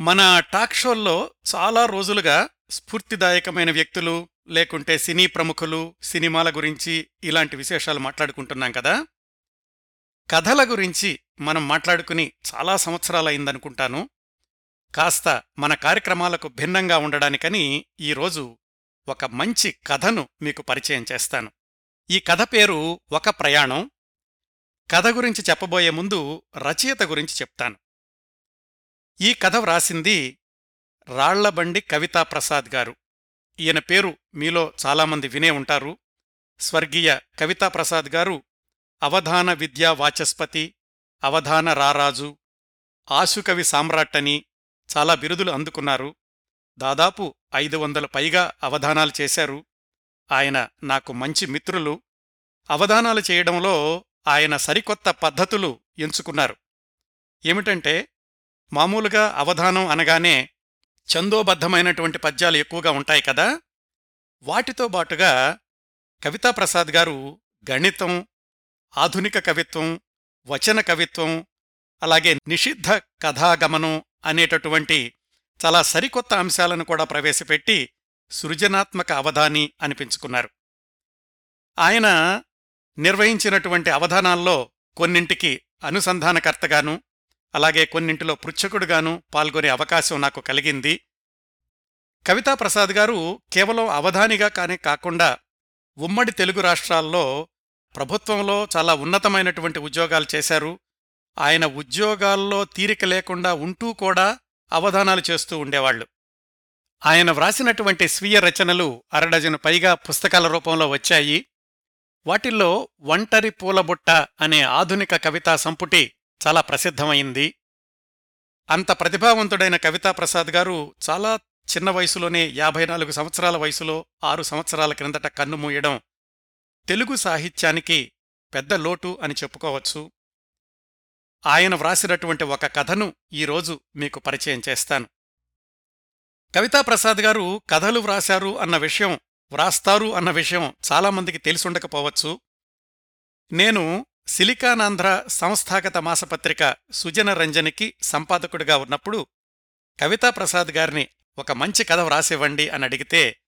మన టాక్ షోల్లో చాలా రోజులుగా స్ఫూర్తిదాయకమైన వ్యక్తులు లేకుంటే సినీ ప్రముఖులు సినిమాల గురించి ఇలాంటి విశేషాలు మాట్లాడుకుంటున్నాం కదా? కథల గురించి మనం మాట్లాడుకుని చాలా సంవత్సరాలైందనుకుంటాను. కాస్త మన కార్యక్రమాలకు భిన్నంగా ఉండడానికని ఈరోజు ఒక మంచి కథను మీకు పరిచయం చేస్తాను. ఈ కథ పేరు ఒక ప్రయాణం. కథ గురించి చెప్పబోయే ముందు రచయిత గురించి చెప్తాను. ఈ కథ వ్రాసింది రాళ్ళబండి కవితాప్రసాద్ గారు. ఈయన పేరు మీలో చాలామంది వినే ఉంటారు. స్వర్గీయ కవితాప్రసాద్ గారు అవధాన విద్యా వాచస్పతి అవధాన రారాజు ఆశుకవి సామ్రాట్టని చాలా బిరుదులు అందుకున్నారు. దాదాపు ఐదు వందల పైగా అవధానాలు చేశారు. ఆయన నాకు మంచి మిత్రులు. అవధానాలు చేయడంలో ఆయన సరికొత్త పద్ధతులు ఎంచుకున్నారు. ఏమిటంటే మామూలుగా అవధానం అనగానే ఛందోబద్ధమైనటువంటి పద్యాలు ఎక్కువగా ఉంటాయి కదా? వాటితో బాటుగా కవితాప్రసాద్ గారు గణితం ఆధునిక కవిత్వం వచన కవిత్వం అలాగే నిషిద్ధ కథాగమనం అనేటటువంటి చాలా సరికొత్త అంశాలను కూడా ప్రవేశపెట్టి సృజనాత్మక అవధాని అనిపించుకున్నారు. ఆయన నిర్వహించినటువంటి అవధానాల్లో కొన్నింటికి అనుసంధానకర్తగాను అలాగే కొన్నింటిలో పృచ్ఛకుడుగాను పాల్గొనే అవకాశం నాకు కలిగింది. కవితాప్రసాద్ గారు కేవలం అవధానిగా కానే కాకుండా ఉమ్మడి తెలుగు రాష్ట్రాల్లో ప్రభుత్వంలో చాలా ఉన్నతమైనటువంటి ఉద్యోగాలు చేశారు. ఆయన ఉద్యోగాల్లో తీరిక లేకుండా ఉంటూ కూడా అవధానాలు చేస్తూ ఉండేవాళ్ళు ఆయన వ్రాసినటువంటి స్వీయ రచనలు అరడజను పైగా పుస్తకాల రూపంలో వచ్చాయి. వాటిల్లో ఒంటరి పూలబుట్ట అనే ఆధునిక కవితా సంపుటి చాలా ప్రసిద్ధమైంది. అంత ప్రతిభావంతుడైన కవితాప్రసాద్ గారు చాలా చిన్న వయసులోనే యాభై నాలుగు సంవత్సరాల వయసులో ఆరు సంవత్సరాల క్రిందట కన్నుమూయడం తెలుగు సాహిత్యానికి పెద్ద లోటు అని చెప్పుకోవచ్చు. ఆయన వ్రాసినటువంటి ఒక కథను ఈరోజు మీకు పరిచయం చేస్తాను. కవితాప్రసాద్ గారు కథలు వ్రాశారు అన్న విషయం వ్రాస్తారు అన్న విషయం చాలామందికి తెలిసుండకపోవచ్చు. నేను సిలికానాంధ్ర సంస్థాగత మాసపత్రిక సుజన రంజనికి సంపాదకుడిగా ఉన్నప్పుడు కవితాప్రసాద్ గారిని ఒక మంచి కథ వ్రాసివ్వండి అని అడిగితే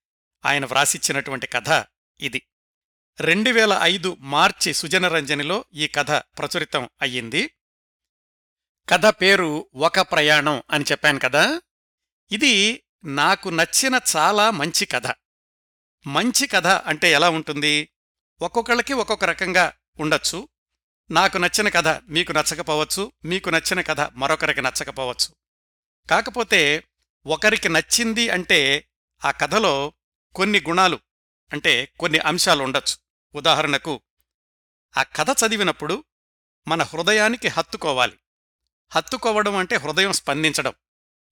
ఆయన వ్రాసిచ్చినటువంటి కథ ఇది. రెండు వేల ఐదు మార్చి సుజనరంజనిలో ఈ కథ ప్రచురితం అయ్యింది. కథ పేరు ఒక ప్రయాణం అని చెప్పాను కదా. ఇది నాకు నచ్చిన చాలా మంచి కథ. మంచి కథ అంటే ఎలా ఉంటుంది? ఒక్కొక్కళ్ళకి ఒక్కొక్క రకంగా ఉండొచ్చు. నాకు నచ్చిన కథ మీకు నచ్చకపోవచ్చు మీకు నచ్చిన కథ మరొకరికి నచ్చకపోవచ్చు. కాకపోతే ఒకరికి నచ్చింది అంటే ఆ కథలో కొన్ని గుణాలు అంటే కొన్ని అంశాలు ఉండొచ్చు. ఉదాహరణకు ఆ కథ చదివినప్పుడు మన హృదయానికి హత్తుకోవాలి. హత్తుకోవడం అంటే హృదయం స్పందించడం.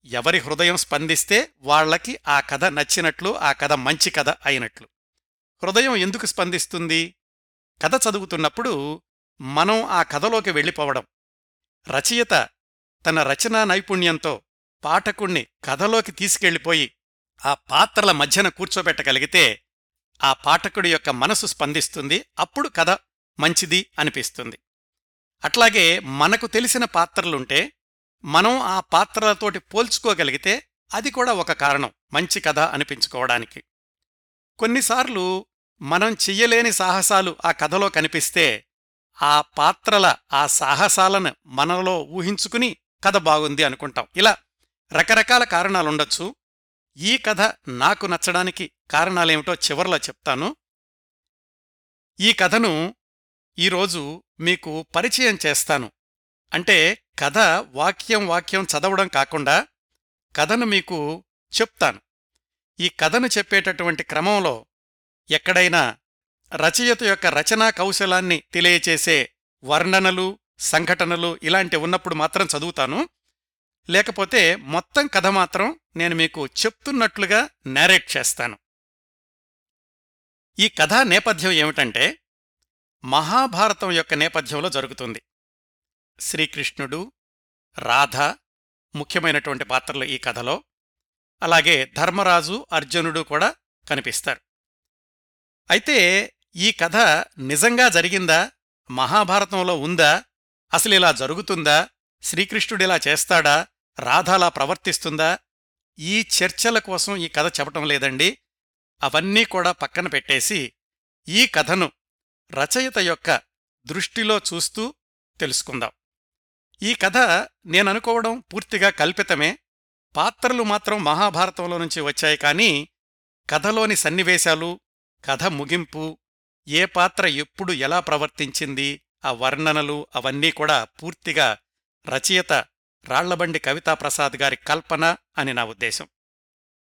ఎవరి హృదయం స్పందిస్తే వాళ్ళకి ఆ కథ నచ్చినట్లు ఆ కథ మంచి కథ అయినట్లు. హృదయం ఎందుకు స్పందిస్తుంది? కథ చదువుతున్నప్పుడు మనం ఆ కథలోకి వెళ్ళిపోవడం. రచయిత తన రచనా నైపుణ్యంతో పాఠకుణ్ణి కథలోకి తీసుకెళ్ళిపోయి ఆ పాత్రల మధ్యన కూర్చోబెట్టగలిగితే ఆ పాఠకుడి యొక్క మనసు స్పందిస్తుంది అప్పుడు కథ మంచిది అనిపిస్తుంది. అట్లాగే మనకు తెలిసిన పాత్రలుంటే మనం ఆ పాత్రలతోటి పోల్చుకోగలిగితే అది కూడా ఒక కారణం మంచి కథ అనిపించుకోవడానికి. కొన్నిసార్లు మనం చెయ్యలేని సాహసాలు ఆ కథలో కనిపిస్తే ఆ పాత్రల ఆ సాహసాలను మనలో ఊహించుకుని కథ బాగుంది అనుకుంటాం. ఇలా రకరకాల కారణాలుండొచ్చు. ఈ కథ నాకు నచ్చడానికి కారణాలేమిటో చివర్లో చెప్తాను. ఈ కథను ఈరోజు మీకు పరిచయం చేస్తాను. అంటే కథ వాక్యం వాక్యం చదవడం కాకుండా కథను మీకు చెప్తాను. ఈ కథను చెప్పేటటువంటి క్రమంలో ఎక్కడైనా రచయిత యొక్క రచనా కౌశలాన్ని తెలియచేసే వర్ణనలు సంఘటనలు ఇలాంటి ఉన్నప్పుడు మాత్రం చదువుతాను. లేకపోతే మొత్తం కథ మాత్రం నేను మీకు చెప్తున్నట్లుగా నేరేట్ చేస్తాను. ఈ కథా నేపథ్యం ఏమిటంటే మహాభారతం యొక్క నేపథ్యంలో జరుగుతుంది. శ్రీకృష్ణుడు రాధ ముఖ్యమైనటువంటి పాత్రలు ఈ కథలో. అలాగే ధర్మరాజు అర్జునుడు కూడా కనిపిస్తారు. అయితే ఈ కథ నిజంగా జరిగిందా? మహాభారతంలో ఉందా? అసలిలా జరుగుతుందా? శ్రీకృష్ణుడిలా చేస్తాడా? రాధాలా ప్రవర్తిస్తుందా? ఈ చర్చల కోసం ఈ కథ చెప్పటం లేదండి. అవన్నీ కూడా పక్కన పెట్టేసి ఈ కథను రచయిత యొక్క దృష్టిలో చూస్తూ తెలుసుకుందాం. ఈ కథ నేననుకోవడం పూర్తిగా కల్పితమే. పాత్రలు మాత్రం మహాభారతంలో నుంచి వచ్చాయి కానీ కథలోని సన్నివేశాలు కథ ముగింపు ఏ పాత్ర ఎప్పుడు ఎలా ప్రవర్తించింది ఆ వర్ణనలు అవన్నీ కూడా పూర్తిగా రచయిత రాళ్ళబండి కవితాప్రసాద్ గారి కల్పన అని నా ఉద్దేశం.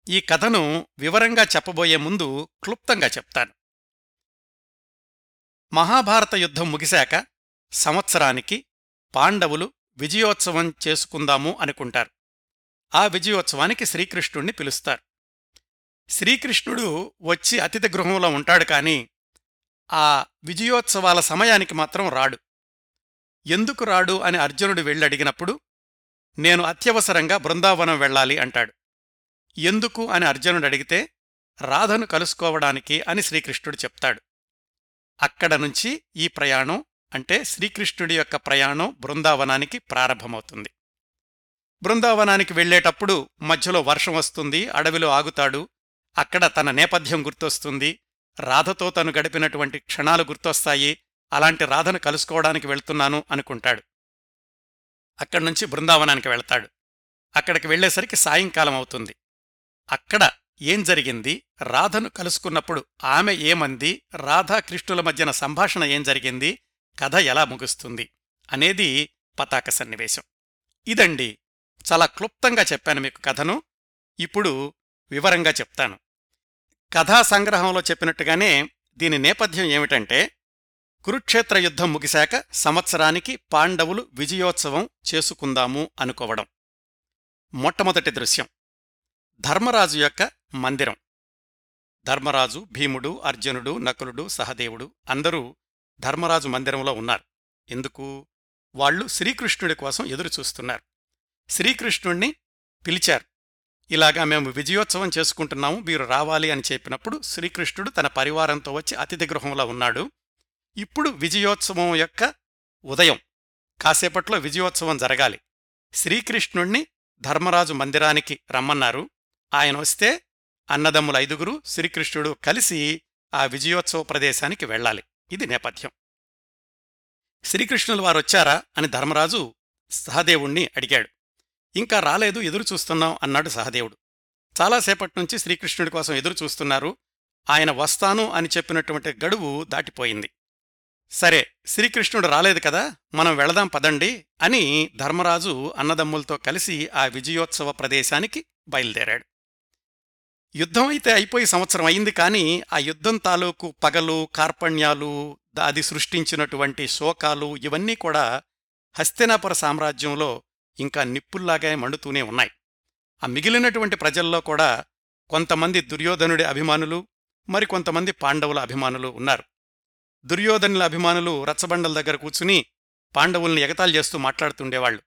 ఈ కథను వివరంగా చెప్పబోయే ముందు క్లుప్తంగా చెప్తాను. మహాభారత యుద్ధం ముగిశాక సంవత్సరానికి పాండవులు విజయోత్సవం చేసుకుందాము అనుకుంటారు. ఆ విజయోత్సవానికి శ్రీకృష్ణుణ్ణి పిలుస్తారు. శ్రీకృష్ణుడు వచ్చి అతిథి గృహంలో ఉంటాడు కాని ఆ విజయోత్సవాల సమయానికి మాత్రం రాడు. ఎందుకు రాడు అని అర్జునుడు వెళ్ళడిగినప్పుడు నేను అత్యవసరంగా బృందావనం వెళ్ళాలి అంటాడు. ఎందుకు అని అర్జునుడు అడిగితే రాధను కలుసుకోవడానికి అని శ్రీకృష్ణుడు చెప్తాడు. అక్కడ నుంచి ఈ ప్రయాణం అంటే శ్రీకృష్ణుడి యొక్క ప్రయాణం బృందావనానికి ప్రారంభమవుతుంది. బృందావనానికి వెళ్ళేటప్పుడు మధ్యలో వర్షం వస్తుంది అడవిలో ఆగుతాడు అక్కడ తన నేపథ్యం గుర్తొస్తుంది రాధతో తను గడిపినటువంటి క్షణాలు గుర్తొస్తాయి. అలాంటి రాధను కలుసుకోవడానికి వెళ్తున్నాను అనుకుంటాడు. అక్కడ్నుంచి బృందావనానికి వెళ్తాడు. అక్కడికి వెళ్ళేసరికి సాయంకాలం అవుతుంది. అక్కడ ఏం జరిగింది? రాధను కలుసుకున్నప్పుడు ఆమె ఏమంది? రాధాకృష్ణుల మధ్యన సంభాషణ ఏం జరిగింది? కథ ఎలా ముగుస్తుంది? అనేది పతాక సన్నివేశం. ఇదండి. చాలా క్లుప్తంగా చెప్పాను మీకు కథను. ఇప్పుడు వివరంగా చెప్తాను. కథా సంగ్రహంలో చెప్పినట్టుగానే దీని నేపథ్యం ఏమిటంటే కురుక్షేత్ర యుద్ధం ముగిశాక సంవత్సరానికి పాండవులు విజయోత్సవం చేసుకుందాము అనుకోవడం. మొట్టమొదటి దృశ్యం. ధర్మరాజు యొక్క మందిరం. ధర్మరాజు భీముడు అర్జునుడు నకులుడు సహదేవుడు అందరూ ధర్మరాజు మందిరంలో ఉన్నారు. ఎందుకు? వాళ్ళు శ్రీకృష్ణుడి కోసం ఎదురుచూస్తున్నారు. శ్రీకృష్ణుణ్ణి పిలిచారు. ఇలాగా మేము విజయోత్సవం చేసుకుంటున్నాము మీరు రావాలి అని చెప్పినప్పుడు శ్రీకృష్ణుడు తన పరివారంతో వచ్చి అతిథి గృహంలో ఉన్నాడు. ఇప్పుడు విజయోత్సవం యొక్క ఉదయం కాసేపట్లో విజయోత్సవం జరగాలి. శ్రీకృష్ణుణ్ణి ధర్మరాజు మందిరానికి రమ్మన్నారు. ఆయన వస్తే అన్నదమ్ముల ఐదుగురు శ్రీకృష్ణుడు కలిసి ఆ విజయోత్సవ ప్రదేశానికి వెళ్ళాలి. ఇది నేపథ్యం. శ్రీకృష్ణులు వారొచ్చారా అని ధర్మరాజు సహదేవుణ్ణి అడిగాడు. ఇంకా రాలేదు ఎదురు చూస్తున్నాం అన్నాడు సహదేవుడు. చాలాసేపట్నుంచి శ్రీకృష్ణుడి కోసం ఎదురు చూస్తున్నారు. ఆయన వస్తాను అని చెప్పినటువంటి గడువు దాటిపోయింది. సరే శ్రీకృష్ణుడు రాలేదు కదా మనం వెళదాం పదండి అని ధర్మరాజు అన్నదమ్ములతో కలిసి ఆ విజయోత్సవ ప్రదేశానికి బయలుదేరాడు. యుద్ధం అయితే అయిపోయి సంవత్సరం అయింది కానీ ఆ యుద్ధం తాలూకు పగలు కార్పణ్యాలు అది సృష్టించినటువంటి శోకాలు ఇవన్నీ కూడా హస్తినాపుర సామ్రాజ్యంలో ఇంకా నిప్పుల్లాగా మండుతూనే ఉన్నాయి. ఆ మిగిలినటువంటి ప్రజల్లో కూడా కొంతమంది దుర్యోధనుడి అభిమానులు మరికొంతమంది పాండవుల అభిమానులు ఉన్నారు. దుర్యోధనుల అభిమానులు రచ్చబండల దగ్గర కూర్చుని పాండవుల్ని ఎగతాలు చేస్తూ మాట్లాడుతుండేవాళ్ళు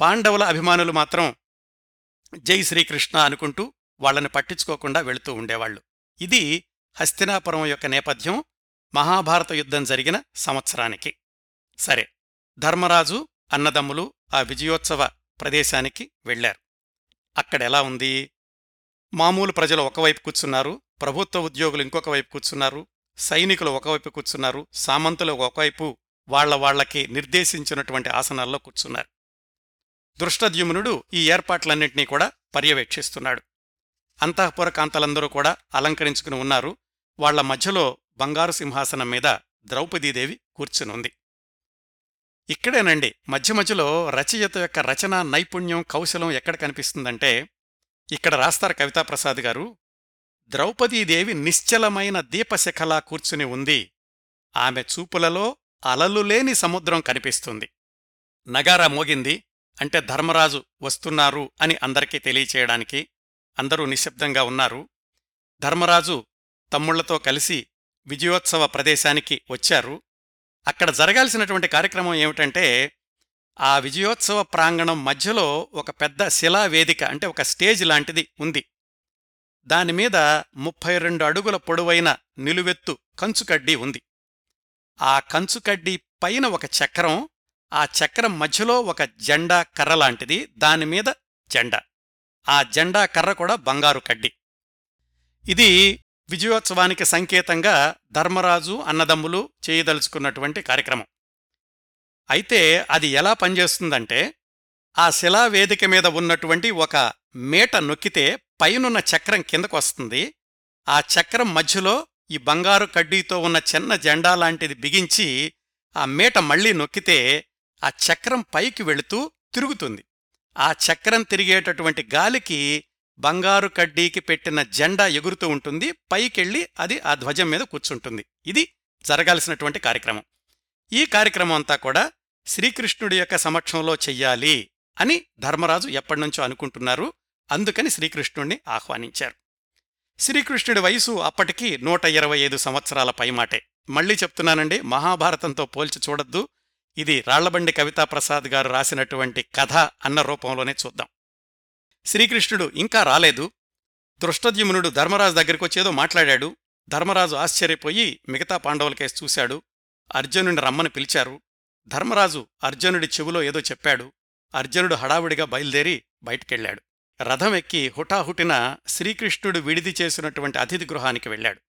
పాండవుల అభిమానులు మాత్రం జై శ్రీకృష్ణ అనుకుంటూ వాళ్ళను పట్టించుకోకుండా వెళుతూ ఉండేవాళ్ళు ఇది హస్తినాపురం యొక్క నేపథ్యం మహాభారత యుద్ధం జరిగిన సంవత్సరానికి. సరే ధర్మరాజు అన్నదమ్ములు ఆ విజయోత్సవ ప్రదేశానికి వెళ్ళారు అక్కడెలా ఉంది? మామూలు ప్రజలు ఒకవైపు కూర్చున్నారు ప్రభుత్వ ఉద్యోగులు ఇంకొక వైపు కూర్చున్నారు సైనికులు ఒకవైపు కూర్చున్నారు సామంతులు ఒకవైపు వాళ్ళ వాళ్ళకి నిర్దేశించినటువంటి ఆసనాల్లో కూర్చున్నారు. దృష్టద్యుమ్నుడు ఈ ఏర్పాట్లన్నింటినీ కూడా పర్యవేక్షిస్తున్నాడు. అంతఃపుర కాంతలందరూ కూడా అలంకరించుకుని ఉన్నారు. వాళ్ళ మధ్యలో బంగారు సింహాసనం మీద ద్రౌపదీదేవి కూర్చునుంది. ఇక్కడేనండి. మధ్య మధ్యలో రచయిత యొక్క రచనా నైపుణ్యం కౌశలం ఎక్కడ కనిపిస్తుందంటే ఇక్కడ రాస్తారు కవితాప్రసాద్ గారు ద్రౌపదీదేవి నిశ్చలమైన దీపశిఖలా కూర్చుని ఉంది. ఆమె చూపులలో అలలులేని సముద్రం కనిపిస్తుంది. నగారా మోగింది. అంటే ధర్మరాజు వస్తున్నారు అని అందరికీ తెలియచేయడానికి అందరూ నిశ్శబ్దంగా ఉన్నారు. ధర్మరాజు తమ్ముళ్ళతో కలిసి విజయోత్సవ ప్రదేశానికి వచ్చారు. అక్కడ జరగాల్సినటువంటి కార్యక్రమం ఏమిటంటే ఆ విజయోత్సవ ప్రాంగణం మధ్యలో ఒక పెద్ద శిలావేదిక అంటే ఒక స్టేజ్ లాంటిది ఉంది. దానిమీద ముప్పై రెండు అడుగుల పొడవైన నిలువెత్తు కంచుకడ్డీ ఉంది. ఆ కంచుకడ్డీ పైన ఒక చక్రం ఆ చక్రం మధ్యలో ఒక జెండా కర్ర లాంటిది దానిమీద జెండా. ఆ జెండా కర్ర కూడా బంగారు కడ్డి. ఇది విజయోత్సవానికి సంకేతంగా ధర్మరాజు అన్నదమ్ములు చేయదలుచుకున్నటువంటి కార్యక్రమం. అయితే అది ఎలా పనిచేస్తుందంటే ఆ శిలావేదిక మీద ఉన్నటువంటి ఒక మేట నొక్కితే పైనున్న చక్రం కిందకు వస్తుంది ఆ చక్రం మధ్యలో ఈ బంగారు కడ్డీతో ఉన్న చిన్న జెండా లాంటిది బిగించి ఆ మేట మళ్ళీ నొక్కితే ఆ చక్రం పైకి వెళుతూ తిరుగుతుంది. ఆ చక్రం తిరిగేటటువంటి గాలికి బంగారు కడ్డీకి పెట్టిన జెండా ఎగురుతూ ఉంటుంది. పైకెళ్ళి అది ఆ ధ్వజం మీద కూర్చుంటుంది. ఇది జరగాల్సినటువంటి కార్యక్రమం. ఈ కార్యక్రమం అంతా కూడా శ్రీకృష్ణుడి యొక్క సమక్షంలో చెయ్యాలి అని ధర్మరాజు ఎప్పటినుంచో అనుకుంటున్నారు. అందుకని శ్రీకృష్ణుణ్ణి ఆహ్వానించారు. శ్రీకృష్ణుడి వయసు అప్పటికి నూట ఇరవై ఐదు సంవత్సరాల పైమాటే. మళ్ళీ చెప్తున్నానండి మహాభారతంతో పోల్చి చూడొద్దు. ఇది రాళ్ళబండి కవితాప్రసాద్ గారు రాసినటువంటి కథ అన్న రూపంలోనే చూద్దాం. శ్రీకృష్ణుడు ఇంకా రాలేదు. దృష్టద్యుమ్నుడు ధర్మరాజు దగ్గరికొచ్చేదో మాట్లాడాడు. ధర్మరాజు ఆశ్చర్యపోయి మిగతా పాండవులకేసి చూశాడు. అర్జునుడిని రమ్మని పిలిచారు. ధర్మరాజు అర్జునుడి చెవులో ఏదో చెప్పాడు. అర్జునుడు హడావుడిగా బయలుదేరి బయటికెళ్ళాడు రథం ఎక్కి హుటాహుటిన శ్రీకృష్ణుడు విడిది చేసినటువంటి అతిథి గృహానికి వెళ్ళాడు.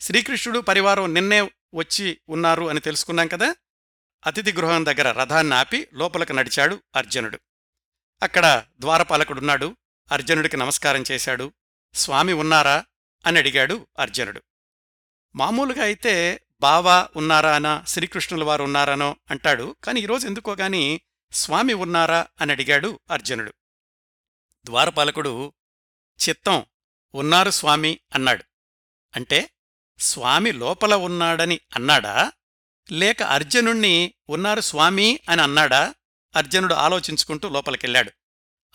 శ్రీకృష్ణుడు పరివారం నిన్నే వచ్చి ఉన్నారు అని తెలుసుకున్నాం కదా? అతిథి గృహం దగ్గర రథాన్ని ఆపి లోపలికి నడిచాడు అర్జునుడు. అక్కడ ద్వారపాలకుడున్నాడు. అర్జునుడికి నమస్కారం చేశాడు. స్వామి ఉన్నారా? అని అడిగాడు అర్జునుడు. మామూలుగా అయితే బావా ఉన్నారానా శ్రీకృష్ణులవారు శ్రీకృష్ణుల వారు అంటాడు. కాని ఈరోజు ఎందుకోగాని స్వామి ఉన్నారా? అని అడిగాడు అర్జునుడు. ద్వారపాలకుడు చిత్తం ఉన్నారు స్వామి అన్నాడు. అంటే స్వామి లోపల ఉన్నాడని అన్నాడా? లేక అర్జునుణ్ణి ఉన్నారు స్వామి అని అన్నాడా? అర్జునుడు ఆలోచించుకుంటూ లోపలికెళ్ళాడు.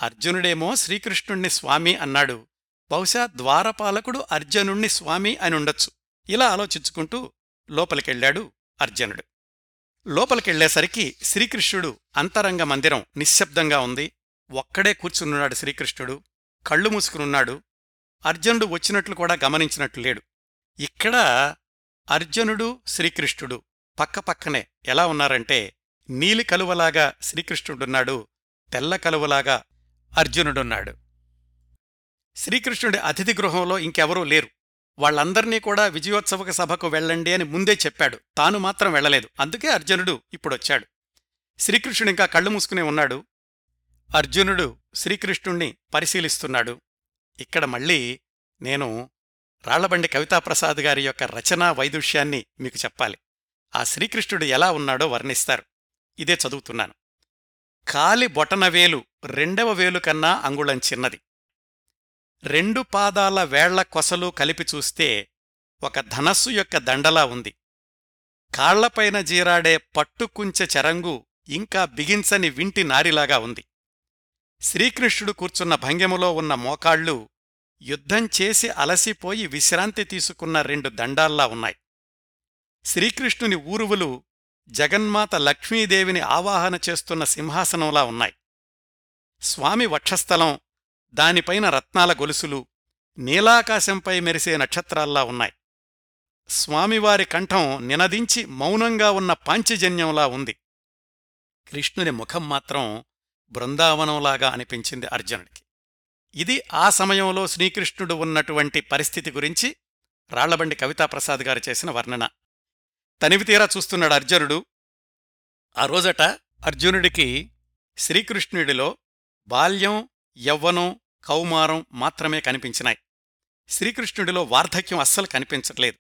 అర్జునుడేమో శ్రీకృష్ణుణ్ణి స్వామి అన్నాడు. బహుశా ద్వారపాలకుడు అర్జునుణ్ణి స్వామి అని ఉండొచ్చు. ఇలా ఆలోచించుకుంటూ లోపలికెళ్ళాడు అర్జునుడు. లోపలికెళ్ళేసరికి శ్రీకృష్ణుడు అంతరంగ మందిరం నిశ్శబ్దంగా ఉంది. ఒక్కడే కూర్చునున్నాడు శ్రీకృష్ణుడు. కళ్ళు మూసుకునున్నాడు. అర్జునుడు వచ్చినట్లు కూడా గమనించినట్లు లేడు. ఇక్కడ అర్జునుడు శ్రీకృష్ణుడు పక్కపక్కనే ఎలా ఉన్నారంటే నీలి కలువలాగా శ్రీకృష్ణుడున్నాడు తెల్ల కలువలాగా అర్జునుడున్నాడు. శ్రీకృష్ణుడి అతిథి గృహంలో ఇంకెవరూ లేరు. వాళ్ళందర్నీ కూడా విజయోత్సవక సభకు వెళ్ళండి అని ముందే చెప్పాడు. తాను మాత్రం వెళ్ళలేదు. అందుకే అర్జునుడు ఇప్పుడొచ్చాడు. శ్రీకృష్ణుడు ఇంకా కళ్ళు మూసుకునే ఉన్నాడు. అర్జునుడు శ్రీకృష్ణుణ్ణి పరిశీలిస్తున్నాడు. ఇక్కడ మళ్ళీ నేను రాళ్ళబండి కవితాప్రసాద్ గారి యొక్క రచనా వైదుష్యాన్ని మీకు చెప్పాలి. ఆ శ్రీకృష్ణుడు ఎలా ఉన్నాడో వర్ణిస్తారు. ఇదే చదువుతున్నాను. కాలి బొటనవేలు రెండవ వేలు కన్నా అంగుళం చిన్నది. రెండు పాదాల వేళ్ళ కొసలు కలిపి చూస్తే ఒక ధనస్సు యొక్క దండలా ఉంది. కాళ్ళపైన జీరాడే పట్టుకుంచె చరంగు ఇంకా బిగించని వింటి నారిలాగా ఉంది. శ్రీకృష్ణుడు కూర్చున్న భంగిమలో ఉన్న మోకాళ్ళు యుద్ధం చేసి అలసిపోయి విశ్రాంతి తీసుకున్న రెండు దండాల్లా ఉన్నాయి. శ్రీకృష్ణుని ఊరువులు జగన్మాత లక్ష్మీదేవిని ఆవాహన చేస్తున్న సింహాసనంలా ఉన్నాయి. స్వామి వక్షస్థలం దానిపైన రత్నాల గొలుసులు నీలాకాశంపై మెరిసే నక్షత్రాల్లా ఉన్నాయి. స్వామివారి కంఠం నినదించి మౌనంగా ఉన్న పాంచజన్యంలా ఉంది. కృష్ణుని ముఖం మాత్రం బృందావనంలాగా అనిపించింది అర్జునుడికి. ఇది ఆ సమయంలో శ్రీకృష్ణుడు ఉన్నటువంటి పరిస్థితి గురించి రాళ్ళబండి కవితాప్రసాద్ గారు చేసిన వర్ణన. తనివితీరా చూస్తున్నాడు అర్జునుడు. ఆ రోజట అర్జునుడికి శ్రీకృష్ణుడిలో బాల్యం యవ్వనం కౌమారం మాత్రమే కనిపించినాయి. శ్రీకృష్ణుడిలో వార్ధక్యం అస్సలు కనిపించట్లేదు.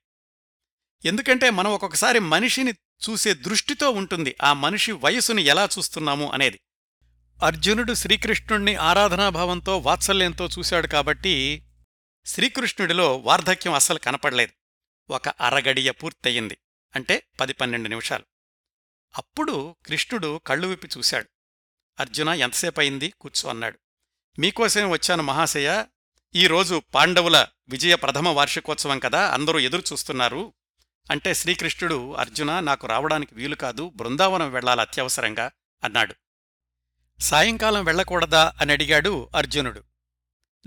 ఎందుకంటే మనం ఒక్కొక్కసారి మనిషిని చూసే దృష్టితో ఉంటుంది. ఆ మనిషి వయసుని ఎలా చూస్తున్నాము అనేది. అర్జునుడు శ్రీకృష్ణుణ్ణి ఆరాధనాభావంతో వాత్సల్యంతో చూశాడు కాబట్టి శ్రీకృష్ణుడిలో వార్ధక్యం అస్సలు కనపడలేదు. ఒక అరగడియ పూర్తయింది. అంటే పది పన్నెండు నిమిషాలు. అప్పుడు కృష్ణుడు కళ్ళు విప్పి చూశాడు. అర్జున ఎంతసేపు అయింది కూర్చో అన్నాడు. మీకోసమే వచ్చాను మహాశయ. ఈరోజు పాండవుల విజయ ప్రథమ వార్షికోత్సవం కదా అందరూ ఎదురు చూస్తున్నారు. అంటే శ్రీకృష్ణుడు అర్జున నాకు రావడానికి వీలు కాదు బృందావనం వెళ్ళాలి అత్యవసరంగా అన్నాడు. సాయంకాలం వెళ్ళకూడదా? అని అడిగాడు అర్జునుడు.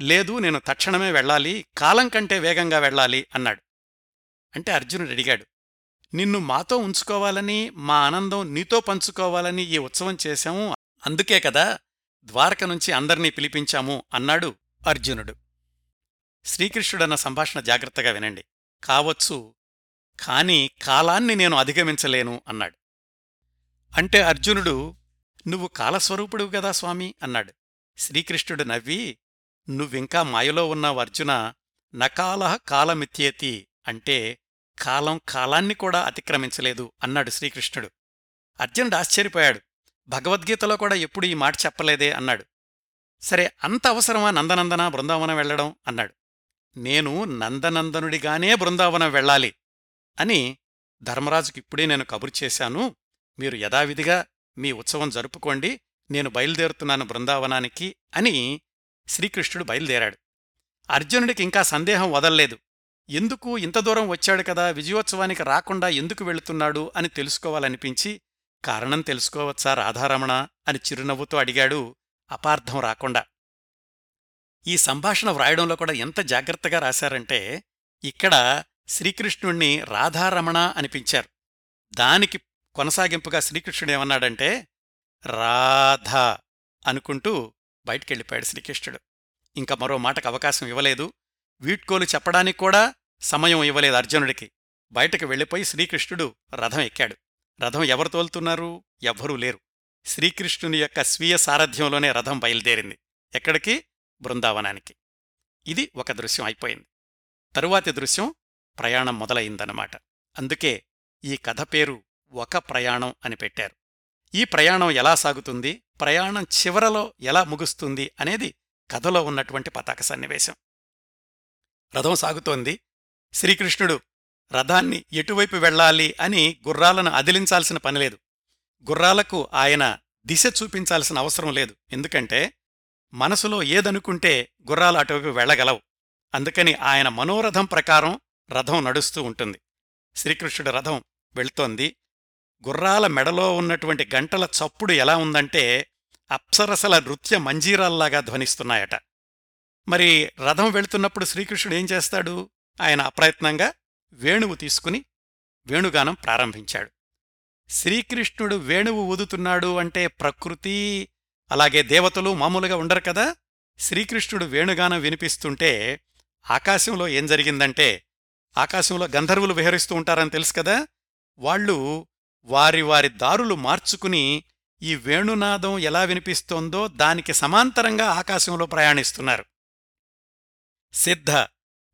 లేదు నేను తక్షణమే వెళ్ళాలి కాలం కంటే వేగంగా వెళ్ళాలి అన్నాడు. అంటే అర్జునుడు అడిగాడు. నిన్ను మాతో ఉంచుకోవాలని మా ఆనందం నీతో పంచుకోవాలని ఈ ఉత్సవం చేశాము. అందుకే కదా ద్వారక నుంచి అందర్నీ పిలిపించాము అన్నాడు అర్జునుడు. శ్రీకృష్ణుడన్న సంభాషణ జాగ్రత్తగా వినండి. కావచ్చు కాని కాలాన్ని నేను అధిగమించలేను అన్నాడు. అంటే అర్జునుడు నువ్వు కాలస్వరూపుడు గదా స్వామి అన్నాడు. శ్రీకృష్ణుడు నవ్వి నువ్వింకా మాయలో ఉన్నావు అర్జున నకాలహ కాలమిత్యేతి అంటే కాలం కాలాన్ని కూడా అతిక్రమించలేదు అన్నాడు శ్రీకృష్ణుడు. అర్జునుడు ఆశ్చర్యపోయాడు. భగవద్గీతలో కూడా ఎప్పుడు ఈ మాట చెప్పలేదే అన్నాడు. సరే అంత అవసరమా నందనందన బృందావనం వెళ్ళడం అన్నాడు. నేను నందనందనుడిగానే బృందావనం వెళ్ళాలి అని ధర్మరాజుకి ఇప్పుడే నేను కబురు చేశాను. మీరు యథావిధిగా మీ ఉత్సవం జరుపుకోండి. నేను బయలుదేరుతున్నాను బృందావనానికి అని శ్రీకృష్ణుడు బయలుదేరాడు. అర్జునుడికి ఇంకా సందేహం వదల్లేదు. ఎందుకు ఇంత దూరం వచ్చాడు కదా? విజయోత్సవానికి రాకుండా ఎందుకు వెళుతున్నాడు? అని తెలుసుకోవాలనిపించి కారణం తెలుసుకోవచ్చా రాధారమణ? అని చిరునవ్వుతో అడిగాడు అపార్థం రాకుండా. ఈ సంభాషణ వ్రాయడంలో కూడా ఎంత జాగ్రత్తగా రాశారంటే ఇక్కడ శ్రీకృష్ణుణ్ణి రాధారమణ అనిపించారు. దానికి కొనసాగింపుగా శ్రీకృష్ణుడు ఏమన్నాడంటే రాధ అనుకుంటూ బయటికెళ్ళిపోయాడు శ్రీకృష్ణుడు. ఇంకా మరో మాటకు అవకాశం ఇవ్వలేదు. వీడ్కోలు చెప్పడానికి కూడా సమయం ఇవ్వలేదు అర్జునుడికి. బయటకు వెళ్ళిపోయి శ్రీకృష్ణుడు రథం ఎక్కాడు. రథం ఎవరు తోలుతున్నారు? ఎవ్వరూ లేరు. శ్రీకృష్ణుని యొక్క స్వీయ సారథ్యంలోనే రథం బయలుదేరింది. ఎక్కడికి? బృందావనానికి. ఇది ఒక దృశ్యం అయిపోయింది. తరువాతి దృశ్యం ప్రయాణం మొదలయిందన్నమాట అందుకే ఈ కథ పేరు ఒక ప్రయాణం అని పెట్టారు. ఈ ప్రయాణం ఎలా సాగుతుంది? ప్రయాణం చివరలో ఎలా ముగుస్తుంది అనేది కథలో ఉన్నటువంటి పతాక సన్నివేశం. రథం సాగుతోంది. శ్రీకృష్ణుడు రథాన్ని ఎటువైపు వెళ్ళాలి అని గుర్రాలను అదిలించాల్సిన పనిలేదు గుర్రాలకు ఆయన దిశ చూపించాల్సిన అవసరం లేదు. ఎందుకంటే మనసులో ఏదనుకుంటే గుర్రాలు అటువైపు వెళ్ళగలవు. అందుకని ఆయన మనోరథం ప్రకారం రథం నడుస్తూ ఉంటుంది. శ్రీకృష్ణుడి రథం వెళ్తోంది. గుర్రాల మెడలో ఉన్నటువంటి గంటల చప్పుడు ఎలా ఉందంటే అప్సరసల నృత్య మంజీరాల్లాగా ధ్వనిస్తున్నాయట. మరి రథం వెళుతున్నప్పుడు శ్రీకృష్ణుడు ఏం చేస్తాడు? ఆయన అప్రయత్నంగా వేణువు తీసుకుని వేణుగానం ప్రారంభించాడు. శ్రీకృష్ణుడు వేణువు ఊదుతున్నాడు అంటే ప్రకృతి అలాగే దేవతలు మామూలుగా ఉండరు కదా? శ్రీకృష్ణుడు వేణుగానం వినిపిస్తుంటే ఆకాశంలో ఏం జరిగిందంటే ఆకాశంలో గంధర్వులు విహరిస్తూ ఉంటారని తెలుసు కదా? వాళ్ళు వారి వారి దారులు మార్చుకుని ఈ వేణునాదం ఎలా వినిపిస్తోందో దానికి సమాంతరంగా ఆకాశంలో ప్రయాణిస్తున్నారు. సిద్ధ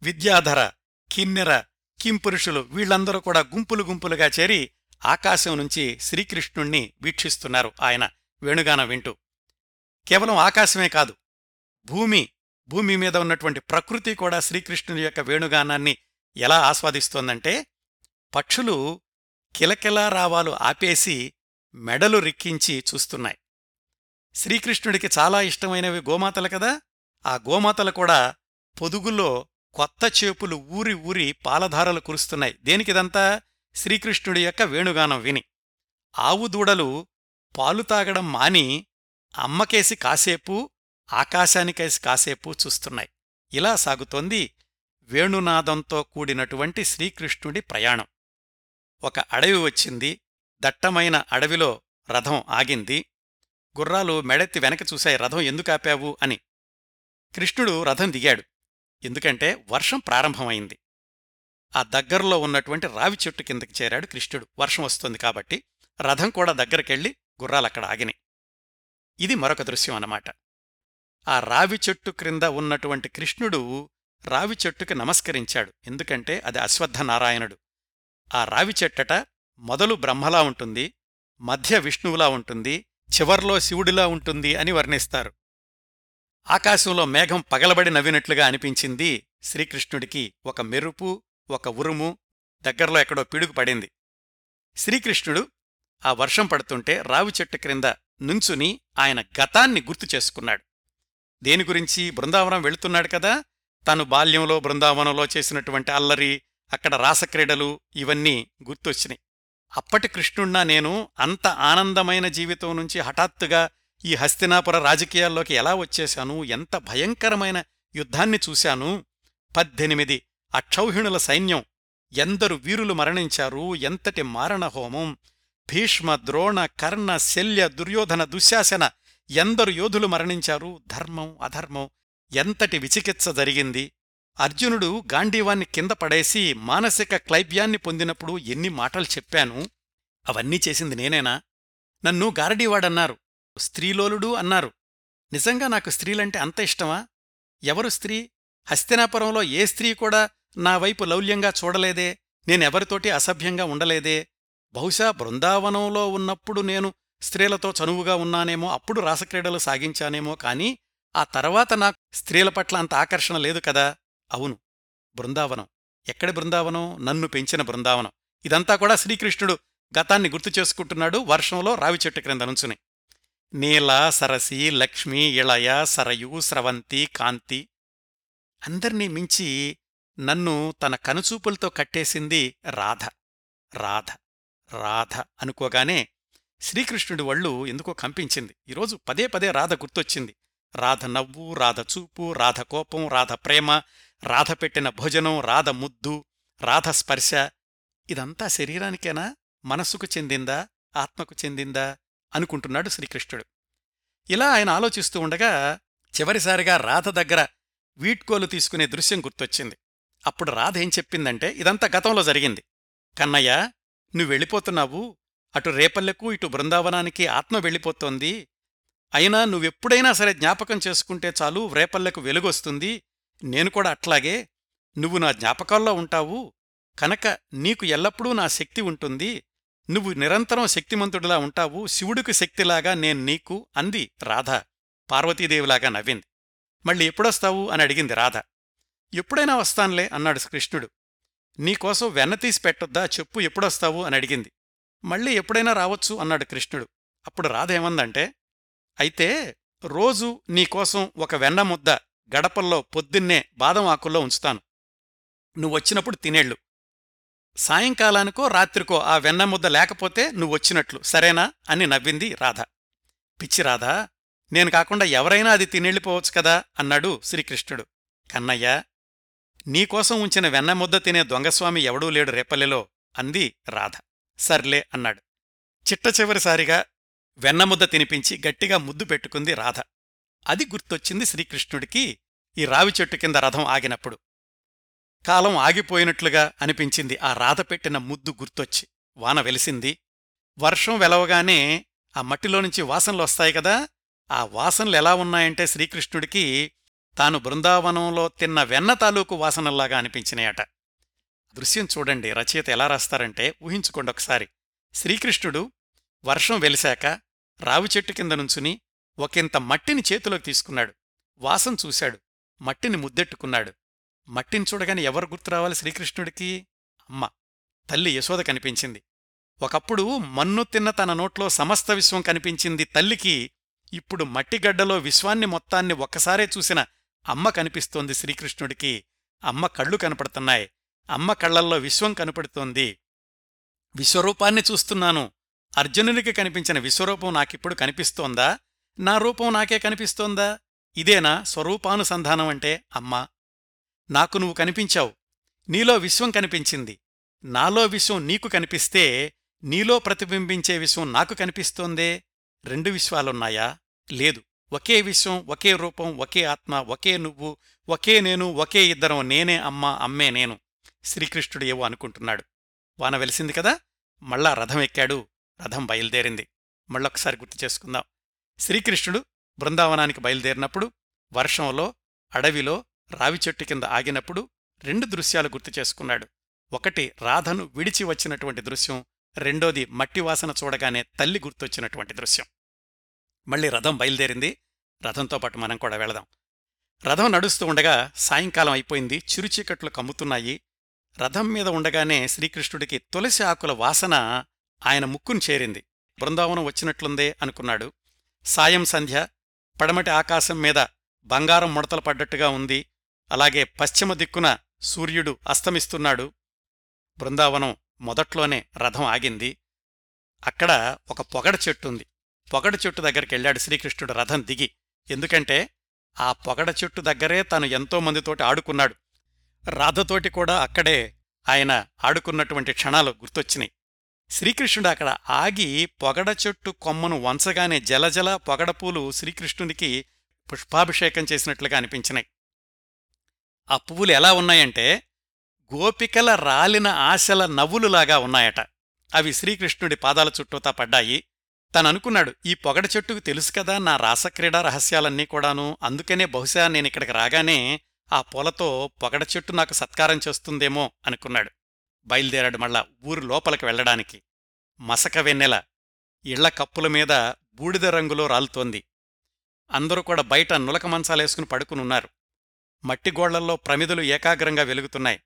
విద్యాధర కిన్నెర కింపురుషులు వీళ్ళందరూ కూడా గుంపులు గుంపులుగా చేరి ఆకాశం నుంచి శ్రీకృష్ణుణ్ణి వీక్షిస్తున్నారు ఆయన వేణుగానం వింటూ. కేవలం ఆకాశమే కాదు భూమి భూమి మీద ఉన్నటువంటి ప్రకృతి కూడా శ్రీకృష్ణుని యొక్క వేణుగానాన్ని ఎలా ఆస్వాదిస్తోందంటే పక్షులు కిలకిలా రావాలు ఆపేసి మెడలు రిక్కించి చూస్తున్నాయి. శ్రీకృష్ణుడికి చాలా ఇష్టమైనవి గోమాతలు కదా ఆ గోమాతలు కూడా పొదుగులో కొత్త చేపులు ఊరి ఊరి పాలధారలు కురుస్తున్నాయి. దేనికిదంతా శ్రీకృష్ణుడి యొక్క వేణుగానం విని. ఆవు దూడలు పాలు తాగడం మాని అమ్మకేసి కాసేపు ఆకాశానికేసి కాసేపు చూస్తున్నాయి. ఇలా సాగుతోంది వేణునాదంతో కూడినటువంటి శ్రీకృష్ణుడి ప్రయాణం. ఒక అడవి వచ్చింది. దట్టమైన అడవిలో రథం ఆగింది. గుర్రాలు మెడెత్తి వెనక చూశాయి. రథం ఎందుకు ఆపావు అని. కృష్ణుడు రథం దిగాడు. ఎందుకంటే వర్షం ప్రారంభమైంది. ఆ దగ్గరలో ఉన్నటువంటి రావి చెట్టు కిందకి చేరాడు కృష్ణుడు. వర్షం వస్తుంది కాబట్టి రథం కూడా దగ్గరకెళ్ళి గుర్రాలక్కడ ఆగినాయి. ఇది మరొక దృశ్యం అన్నమాట. ఆ రావి చెట్టు క్రింద ఉన్నటువంటి కృష్ణుడు రావి చెట్టుకి నమస్కరించాడు. ఎందుకంటే అది అశ్వత్థనారాయణుడు ఆ రావి చెట్టట మొదలు బ్రహ్మలా ఉంటుంది మధ్య విష్ణువులా ఉంటుంది చివర్లో శివుడిలా ఉంటుంది అని వర్ణిస్తారు. ఆకాశంలో మేఘం పగలబడి నవ్వినట్లుగా అనిపించింది శ్రీకృష్ణుడికి. ఒక మెరుపు ఒక ఉరుము దగ్గరలో ఎక్కడో పిడుగు పడింది. శ్రీకృష్ణుడు ఆ వర్షం పడుతుంటే రావి చెట్టు క్రింద నుంచుని ఆయన గతాన్ని గుర్తు చేసుకున్నాడు. దేని గురించి? బృందావనం వెళుతున్నాడు కదా. తను బాల్యంలో బృందావనంలో చేసినటువంటి అల్లరి అక్కడ రాసక్రీడలు ఇవన్నీ గుర్తొచ్చినాయి. అప్పటి కృష్ణుణ్ణా నేను అంత ఆనందమైన జీవితం నుంచి హఠాత్తుగా ఈ హస్తినాపుర రాజకీయాల్లోకి ఎలా వచ్చేశాను? ఎంత భయంకరమైన యుద్ధాన్ని చూశాను? పద్దెనిమిది అక్షౌహిణుల సైన్యం. ఎందరు వీరులు మరణించారు? ఎంతటి మారణహోమం? భీష్మ ద్రోణ కర్ణ శల్య దుర్యోధన దుశ్శాసన ఎందరు యోధులు మరణించారు? ధర్మం అధర్మం. ఎంతటి విచికిత్స జరిగింది? అర్జునుడు గాంధీవాన్ని కింద పడేసి మానసిక క్లైబ్యాన్ని పొందినప్పుడు ఎన్ని మాటలు చెప్పాను? అవన్నీ చేసింది నేనేనా? నన్ను గారడీవాడన్నారు. స్త్రీలోలుడు అన్నారు. నిజంగా నాకు స్త్రీలంటే అంత ఇష్టమా? ఎవరు స్త్రీ? హస్తినాపురంలో ఏ స్త్రీ కూడా నా వైపు లౌల్యంగా చూడలేదే నేనెవరితోటి అసభ్యంగా ఉండలేదే. బహుశా బృందావనంలో ఉన్నప్పుడు నేను స్త్రీలతో చనువుగా ఉన్నానేమో అప్పుడు రాసక్రీడలు సాగించానేమో కాని ఆ తర్వాత నాకు స్త్రీల పట్ల అంత ఆకర్షణ లేదు కదా. అవును. బృందావనం. ఎక్కడి బృందావనం? నన్ను పెంచిన బృందావనం. ఇదంతా కూడా శ్రీకృష్ణుడు గతాన్ని గుర్తు చేసుకుంటున్నాడు వర్షంలో రావి చెట్టు క్రింద నుంచుని. నీల సరసి లక్ష్మి ఇళయ సరయు స్రవంతి కాంతి. అందర్నీ మించి నన్ను తన కనుచూపులతో కట్టేసింది రాధ. రాధ రాధ అనుకోగానే శ్రీకృష్ణుడి వళ్ళు ఎందుకో కంపించింది. ఈరోజు పదే పదే రాధ గుర్తొచ్చింది. రాధ నవ్వు రాధ చూపు రాధ కోపం రాధ ప్రేమ రాధ పెట్టిన భోజనం రాధ ముద్దు రాధ స్పర్శ. ఇదంతా శరీరానికేనా? మనస్సుకు చెందిందా? ఆత్మకు చెందిందా? అనుకుంటున్నాడు శ్రీకృష్ణుడు. ఇలా ఆయన ఆలోచిస్తూ ఉండగా చివరిసారిగా రాధ దగ్గర వీట్కోలు తీసుకునే దృశ్యం గుర్తొచ్చింది. అప్పుడు రాధ ఏం చెప్పిందంటే ఇదంతా గతంలో జరిగింది. కన్నయ్య నువ్వు వెళ్ళిపోతున్నావు. అటు రేపల్లెకు ఇటు బృందావనానికి ఆత్మ వెళ్ళిపోతోంది. అయినా నువ్వెప్పుడైనా సరే జ్ఞాపకం చేసుకుంటే చాలు రేపల్లెకు వెలుగొస్తుంది. నేను కూడా అట్లాగే. నువ్వు నా జ్ఞాపకాల్లో ఉంటావు. కనుక నీకు ఎల్లప్పుడూ నా శక్తి ఉంటుంది. నువ్వు నిరంతరం శక్తిమంతుడిలా ఉంటావు శివుడికి శక్తిలాగా నేను నీకు అంది రాధ. పార్వతీదేవిలాగా నవ్వింది. మళ్ళీ ఎప్పుడొస్తావు? అని అడిగింది రాధ. ఎప్పుడైనా వస్తాన్లే అన్నాడు కృష్ణుడు. నీకోసం వెన్న తీసి పెట్టొద్దా? చెప్పు ఎప్పుడొస్తావు? అని అడిగింది. మళ్ళీ ఎప్పుడైనా రావచ్చు? అన్నాడు కృష్ణుడు. అప్పుడు రాధ ఏమందంటే అయితే రోజు నీకోసం ఒక వెన్న ముద్ద గడపల్లో పొద్దున్నే బాదం ఆకుల్లో ఉంచుతాను. నువ్వొచ్చినప్పుడు తినేళ్ళు. సాయంకాలానికో రాత్రికో ఆ వెన్న ముద్ద లేకపోతే నువ్వొచ్చినట్లు. సరేనా? అని నవ్వింది రాధ. పిచ్చి రాధా నేను కాకుండా ఎవరైనా అది తినెళ్ళిపోవచ్చు కదా? అన్నాడు శ్రీకృష్ణుడు. కన్నయ్య నీకోసం ఉంచిన వెన్న ముద్ద తినే దొంగస్వామి ఎవడూ లేడు రేపల్లెలో అంది రాధ. సర్లే అన్నాడు. చిట్ట చివరిసారిగా వెన్నముద్ద తినిపించి గట్టిగా ముద్దు పెట్టుకుంది రాధ. అది గుర్తొచ్చింది శ్రీకృష్ణుడికి. ఈ రావి చెట్టు కింద రథం ఆగినప్పుడు. కాలం ఆగిపోయినట్లుగా అనిపించింది. ఆ రాధ పెట్టిన ముద్దు గుర్తొచ్చి. వాన వెలిసింది. వర్షం వెలవగానే ఆ మట్టిలో నుంచి వాసనలు వస్తాయి కదా! ఆ వాసనలు ఎలా ఉన్నాయంటే శ్రీకృష్ణుడికి తాను బృందావనంలో తిన్న వెన్న తాలూకు వాసనల్లాగా అనిపించినాయట. దృశ్యం చూడండి. రచయిత ఎలా రాస్తారంటే ఊహించుకోండి ఒకసారి. శ్రీకృష్ణుడు వర్షం వెలిశాక రావి చెట్టు కింద నుంచుని ఒకంత మట్టిని చేతిలోకి తీసుకున్నాడు. వాసం చూశాడు. మట్టిని ముద్దెట్టుకున్నాడు. మట్టిని చూడగానే ఎవరు గుర్తు రావాలి శ్రీకృష్ణుడికి? అమ్మ తల్లి యశోద కనిపించింది. ఒకప్పుడు మన్ను తిన్న తన నోట్లో సమస్త విశ్వం కనిపించింది తల్లికి. ఇప్పుడు మట్టిగడ్డలో విశ్వాన్ని మొత్తాన్ని ఒక్కసారే చూసిన అమ్మ కనిపిస్తోంది శ్రీకృష్ణుడికి. అమ్మ కళ్ళు కనపడుతున్నాయి. అమ్మ కళ్ళల్లో విశ్వం కనపడుతోంది. విశ్వరూపాన్ని చూస్తున్నాను. అర్జునునికి కనిపించిన విశ్వరూపం నాకిప్పుడు కనిపిస్తోందా? నా రూపం నాకే కనిపిస్తోందా? ఇదేనా స్వరూపానుసంధానం అంటే అమ్మా? నాకు నువ్వు కనిపించావు. నీలో విశ్వం కనిపించింది. నాలో విశ్వం నీకు కనిపిస్తే నీలో ప్రతిబింబించే విశ్వం నాకు కనిపిస్తోందే. రెండు విశ్వాలున్నాయా? లేదు. ఒకే విశ్వం ఒకే రూపం ఒకే ఆత్మ ఒకే నువ్వు ఒకే నేను ఒకే ఇద్దరం నేనే అమ్మ అమ్మే నేను. శ్రీకృష్ణుడు ఏవో అనుకుంటున్నాడు. వాన వెలిసింది కదా? మళ్ళా రథం ఎక్కాడు. రథం బయలుదేరింది. మళ్ళొకసారి గుర్తు చేసుకుందాం. శ్రీకృష్ణుడు బృందావనానికి బయలుదేరినప్పుడు వర్షంలో అడవిలో రావి చెట్టు కింద ఆగినప్పుడు రెండు దృశ్యాలు గుర్తు చేసుకున్నాడు. ఒకటి రాధను విడిచి వచ్చినటువంటి దృశ్యం రెండోది మట్టి వాసన చూడగానే తల్లి గుర్తొచ్చినటువంటి దృశ్యం. మళ్ళీ రథం బయలుదేరింది. రథంతో పాటు మనం కూడా వెళదాం. రథం నడుస్తూ ఉండగా సాయంకాలం అయిపోయింది. చిరుచీకట్లు కమ్ముతున్నాయి. రథం మీద ఉండగానే శ్రీకృష్ణుడికి తులసి ఆకుల వాసన ఆయన ముక్కును చేరింది. బృందావనం వచ్చినట్లుందే అనుకున్నాడు. సాయం సంధ్య పడమటి ఆకాశం మీద బంగారం ముడతలు పడ్డట్టుగా ఉంది. అలాగే పశ్చిమ దిక్కున సూర్యుడు అస్తమిస్తున్నాడు. బృందావనం మొదట్లోనే రథం ఆగింది. అక్కడ ఒక పొగడ చెట్టుంది. పొగడ చెట్టు దగ్గరికెళ్ళాడు శ్రీకృష్ణుడు రథం దిగి. ఎందుకంటే ఆ పొగడ చెట్టు దగ్గరే తను ఎంతో మందితోటి ఆడుకున్నాడు. రాధతోటి కూడా అక్కడే ఆయన ఆడుకున్నటువంటి క్షణాలు గుర్తొచ్చినాయి. శ్రీకృష్ణుడు అక్కడ ఆగి పొగడ చెట్టు కొమ్మను వంచగానే జలజల పొగడపూలు శ్రీకృష్ణునికి పుష్పాభిషేకం చేసినట్లుగా అనిపించినాయి. ఆ పువ్వులు ఎలా ఉన్నాయంటే గోపికల రాలిన ఆశల నవ్వులులాగా ఉన్నాయట. అవి శ్రీకృష్ణుడి పాదాల చుట్టూతా పడ్డాయి. తననుకున్నాడు ఈ పొగడ చెట్టుకు తెలుసు కదా నా రాసక్రీడా రహస్యాలన్నీ కూడాను. అందుకనే బహుశా నేనిక్కడికి రాగానే ఆ పూలతో పొగడ చెట్టు నాకు సత్కారం చేస్తుందేమో అనుకున్నాడు. బయలుదేరాడు మళ్ళా ఊరు లోపలికి వెళ్ళడానికి మసక వెన్నెల ఇళ్ళ కప్పుల మీద బూడిద రంగులో రాలుతోంది. అందరూ కూడా బయట నులక మంచాలేసుకుని పడుకునున్నారు. మట్టిగోళ్ళల్లో ప్రమిదలు ఏకాగ్రంగా వెలుగుతున్నాయి.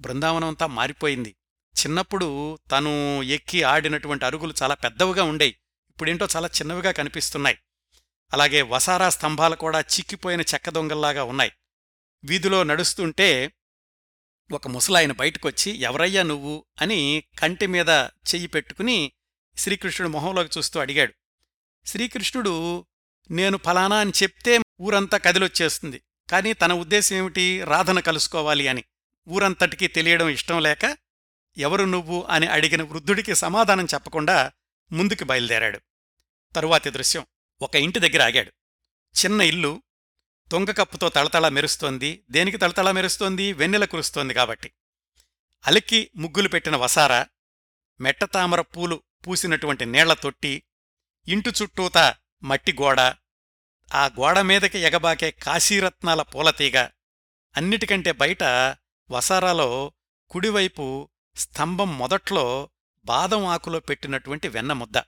బృందావనమంతా మారిపోయింది. చిన్నప్పుడు తను ఎక్కి ఆడినటువంటి అరుగులు చాలా పెద్దవిగా ఉండేవి ఇప్పుడేంటో చాలా చిన్నవిగా కనిపిస్తున్నాయి. అలాగే వసారా స్తంభాలు కూడా చిక్కిపోయిన చెక్క దొంగల్లాగా ఉన్నాయి. వీధిలో నడుస్తుంటే ఒక ముసలాయన బయటకొచ్చి ఎవరయ్యా నువ్వు? అని కంటి మీద చెయ్యి పెట్టుకుని శ్రీకృష్ణుడు మొహంలోకి చూస్తూ అడిగాడు. శ్రీకృష్ణుడు నేను ఫలానా అని చెప్తే ఊరంతా కదిలొచ్చేస్తుంది. కానీ తన ఉద్దేశం ఏమిటి? రాధను కలుసుకోవాలి అని. ఊరంతటికీ తెలియడం ఇష్టం లేక ఎవరు నువ్వు అని అడిగిన వృద్ధుడికి సమాధానం చెప్పకుండా ముందుకు బయలుదేరాడు. తరువాతి దృశ్యం ఒక ఇంటి దగ్గర ఆగాడు. చిన్న ఇల్లు తొంగకప్పుతో తళతళ మెరుస్తోంది. దేనికి తళతళ మెరుస్తోంది? వెన్నెల కురుస్తోంది కాబట్టి. అలికి ముగ్గులు పెట్టిన వసార మెట్టతామర పూలు పూసినటువంటి నీళ్ళ తొట్టి ఇంటి చుట్టూతా మట్టి గోడ ఆ గోడ మీదకి ఎగబాకే కాశీరత్నాల పూలతీగ. అన్నిటికంటే బయట వసారాలో కుడివైపు స్తంభం మొదట్లో బాదం ఆకులో పెట్టినటువంటి వెన్నముద్ద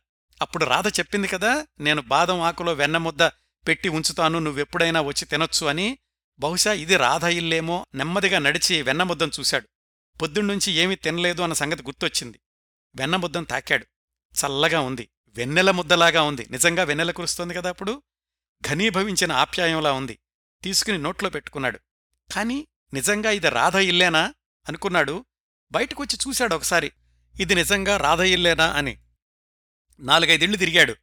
అప్పుడు రాధ చెప్పింది కదా నేను బాదం ఆకులో వెన్నముద్ద పెట్టి ఉంచుతాను నువ్వెప్పుడైనా వచ్చి తినొచ్చు అని. బహుశా ఇది రాధ ఇల్లేమో నెమ్మదిగా నడిచి వెన్నముద్దం చూశాడు. పొద్దున్నుంచి ఏమీ తినలేదు అన్న సంగతి గుర్తొచ్చింది. వెన్నముద్దం తాకాడు. చల్లగా ఉంది. వెన్నెల ముద్దలాగా ఉంది. నిజంగా వెన్నెల కురుస్తోంది కదా అప్పుడు. ఘనీభవించిన ఆప్యాయంలా ఉంది. తీసుకుని నోట్లో పెట్టుకున్నాడు. కాని నిజంగా ఇది రాధ ఇల్లేనా? అనుకున్నాడు. బయటకొచ్చి చూశాడు ఒకసారి. ఇది నిజంగా రాధ ఇల్లేనా? అని. నాలుగైదిళ్ళు తిరిగాడు.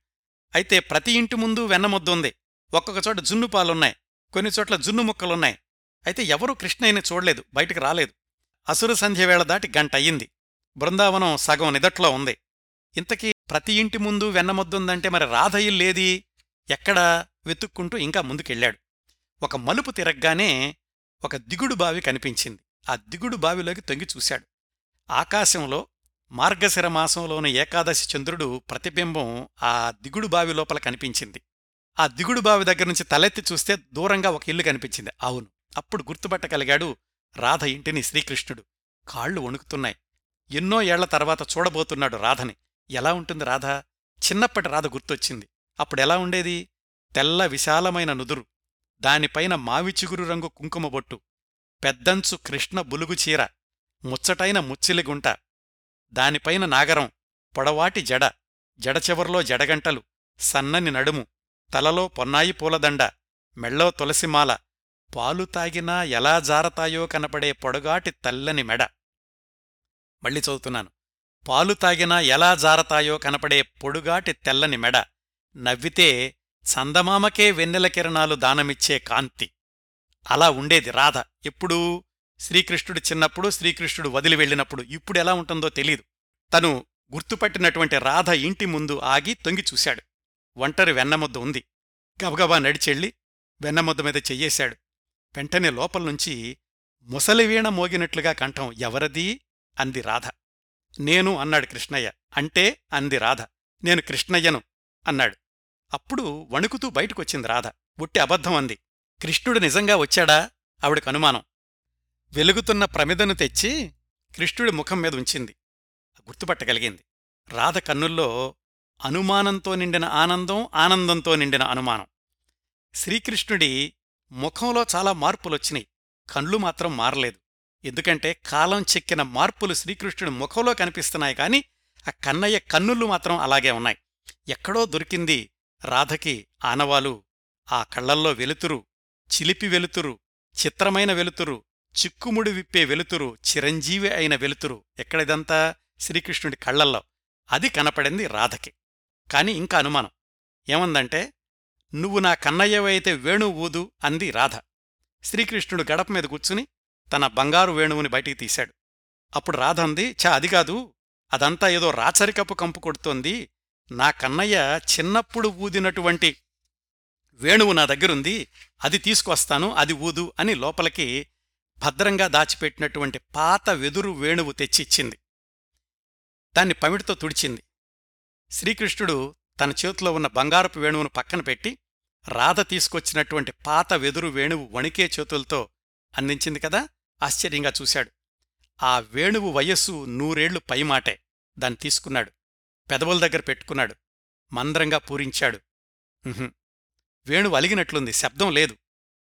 అయితే ప్రతి ఇంటి ముందు వెన్నముద్దుంది ఒక్కొక్కచోట ఒక్కొక్క చోట జున్ను పాలున్నాయి. కొన్ని చోట్ల జున్ను ముక్కలున్నాయి. అయితే ఎవరూ కృష్ణయ్యని చూడలేదు. బయటికి రాలేదు. అసుర సంధ్యవేళ దాటి గంట అయ్యింది. బృందావనం సగం నిదట్లో ఉంది. ఇంతకీ ప్రతి ఇంటి ముందు వెన్నముద్దుందంటే మరి రాధ ఇల్లేది? ఎక్కడా? వెతుక్కుంటూ ఇంకా ముందుకెళ్ళాడు. ఒక మలుపు తిరగ్గానే ఒక దిగుడు బావి కనిపించింది. ఆ దిగుడు బావిలోకి తొంగి చూశాడు. ఆకాశంలో మార్గశిర మాసంలోని ఏకాదశి చంద్రుడు ప్రతిబింబం ఆ దిగుడు బావి లోపల కనిపించింది. ఆ దిగుడు బావి దగ్గర నుంచి తలెత్తి చూస్తే దూరంగా ఒక ఇల్లు కనిపించింది. అవును అప్పుడు గుర్తుపట్టగలిగాడు రాధ ఇంటిని శ్రీకృష్ణుడు. కాళ్ళు వణుకుతున్నాయి. ఎన్నో ఏళ్ళ తర్వాత చూడబోతున్నాడు రాధని. ఎలా ఉంటుంది రాధ? చిన్నప్పటి రాధ గుర్తొచ్చింది. అప్పుడెలా ఉండేది? తెల్ల విశాలమైన నుదురు దానిపైన మావిచిగురు రంగు కుంకుమబొట్టు పెద్దంచు కృష్ణ బులుగు చీర ముచ్చటైన ముచ్చిలిగుంట దానిపైన నాగరం పొడవాటి జడ జడచివర్లో జడగంటలు సన్నని నడుము తలలో పొన్నాయి పూలదండ మెళ్ళో తులసిమాల పాలు తాగినా ఎలా జారతాయో కనపడే పొడగాటి తెల్లని మెడ. మళ్ళీ చదువుతున్నాను. పాలు తాగినా ఎలా జారతాయో కనపడే పొడుగాటి తెల్లని మెడ. నవ్వితే చందమామకే వెన్నెల కిరణాలు దానమిచ్చే కాంతి. అలా ఉండేది రాధ. ఎప్పుడూ శ్రీకృష్ణుడు చిన్నప్పుడు శ్రీకృష్ణుడు వదిలి వెళ్ళినప్పుడు ఇప్పుడు ఎలా ఉంటుందో తెలీదు. తను గుర్తుపట్టినటువంటి రాధ ఇంటి ముందు ఆగి తొంగి చూశాడు. ఒంటరి వెన్నముద్ద ఉంది. గబగబా నడిచెళ్ళి వెన్నముద్ద మీద చెయ్యేశాడు. వెంటనే లోపల్నుంచి ముసలివీణ మోగినట్లుగా కంఠం ఎవరది? అంది రాధ. నేను అన్నాడు కృష్ణయ్య. అంటే అంది రాధ. నేను కృష్ణయ్యను అన్నాడు. అప్పుడు వణుకుతూ బయటకొచ్చింది రాధ. ఉట్టి అబద్ధం అంది. కృష్ణుడు నిజంగా వచ్చాడా? ఆవిడకు అనుమానం. వెలుగుతున్న ప్రమిదను తెచ్చి కృష్ణుడి ముఖం మీద ఉంచింది. గుర్తుపట్టగలిగింది. రాధ కన్నుల్లో అనుమానంతో నిండిన ఆనందం ఆనందంతో నిండిన అనుమానం. శ్రీకృష్ణుడి ముఖంలో చాలా మార్పులొచ్చినాయి. కళ్ళు మాత్రం మారలేదు. ఎందుకంటే కాలం చెక్కిన మార్పులు శ్రీకృష్ణుడి ముఖంలో కనిపిస్తున్నాయి కాని ఆ కన్నయ్య కన్నుళ్ళు మాత్రం అలాగే ఉన్నాయి. ఎక్కడో దొరికింది రాధకి ఆనవాలు ఆ కళ్ళల్లో వెలుతురు చిలిపి వెలుతురు చిత్రమైన వెలుతురు చిక్కుముడి విప్పే వెలుతురు చిరంజీవి అయిన వెలుతురు ఎక్కడిదంతా? శ్రీకృష్ణుడి కళ్ళల్లో అది కనపడింది రాధకి. కాని ఇంకా అనుమానం. ఏమందంటే నువ్వు నా కన్నయ్యవైతే వేణు ఊదు అంది రాధ. శ్రీకృష్ణుడు గడప మీద కూర్చుని తన బంగారు వేణువుని బయటికి తీశాడు. అప్పుడు రాధ అంది చా అది కాదు. అదంతా ఏదో రాచరికపు కంపు కొడుతోంది. నా కన్నయ్య చిన్నప్పుడు ఊదినటువంటి వేణువు నా దగ్గరుంది అది తీసుకొస్తాను అది ఊదు అని లోపలికి భద్రంగా దాచిపెట్టినటువంటి పాత వెదురు వేణువు తెచ్చిచ్చింది. దాన్ని పమిడితో తుడిచింది. శ్రీకృష్ణుడు తన చేతిలో ఉన్న బంగారపు వేణువును పక్కన పెట్టి రాధ తీసుకొచ్చినటువంటి పాత వెదురు వేణువు వణికే చేతులతో అందించింది కదా ఆశ్చర్యంగా చూశాడు. ఆ వేణువు వయస్సు నూరేళ్ళు పైమాటే దాన్ని తీసుకున్నాడు. పెదవుల దగ్గర పెట్టుకున్నాడు. మంద్రంగా పూరించాడు. వేణు వేణువు అలిగినట్లుంది. శబ్దం లేదు.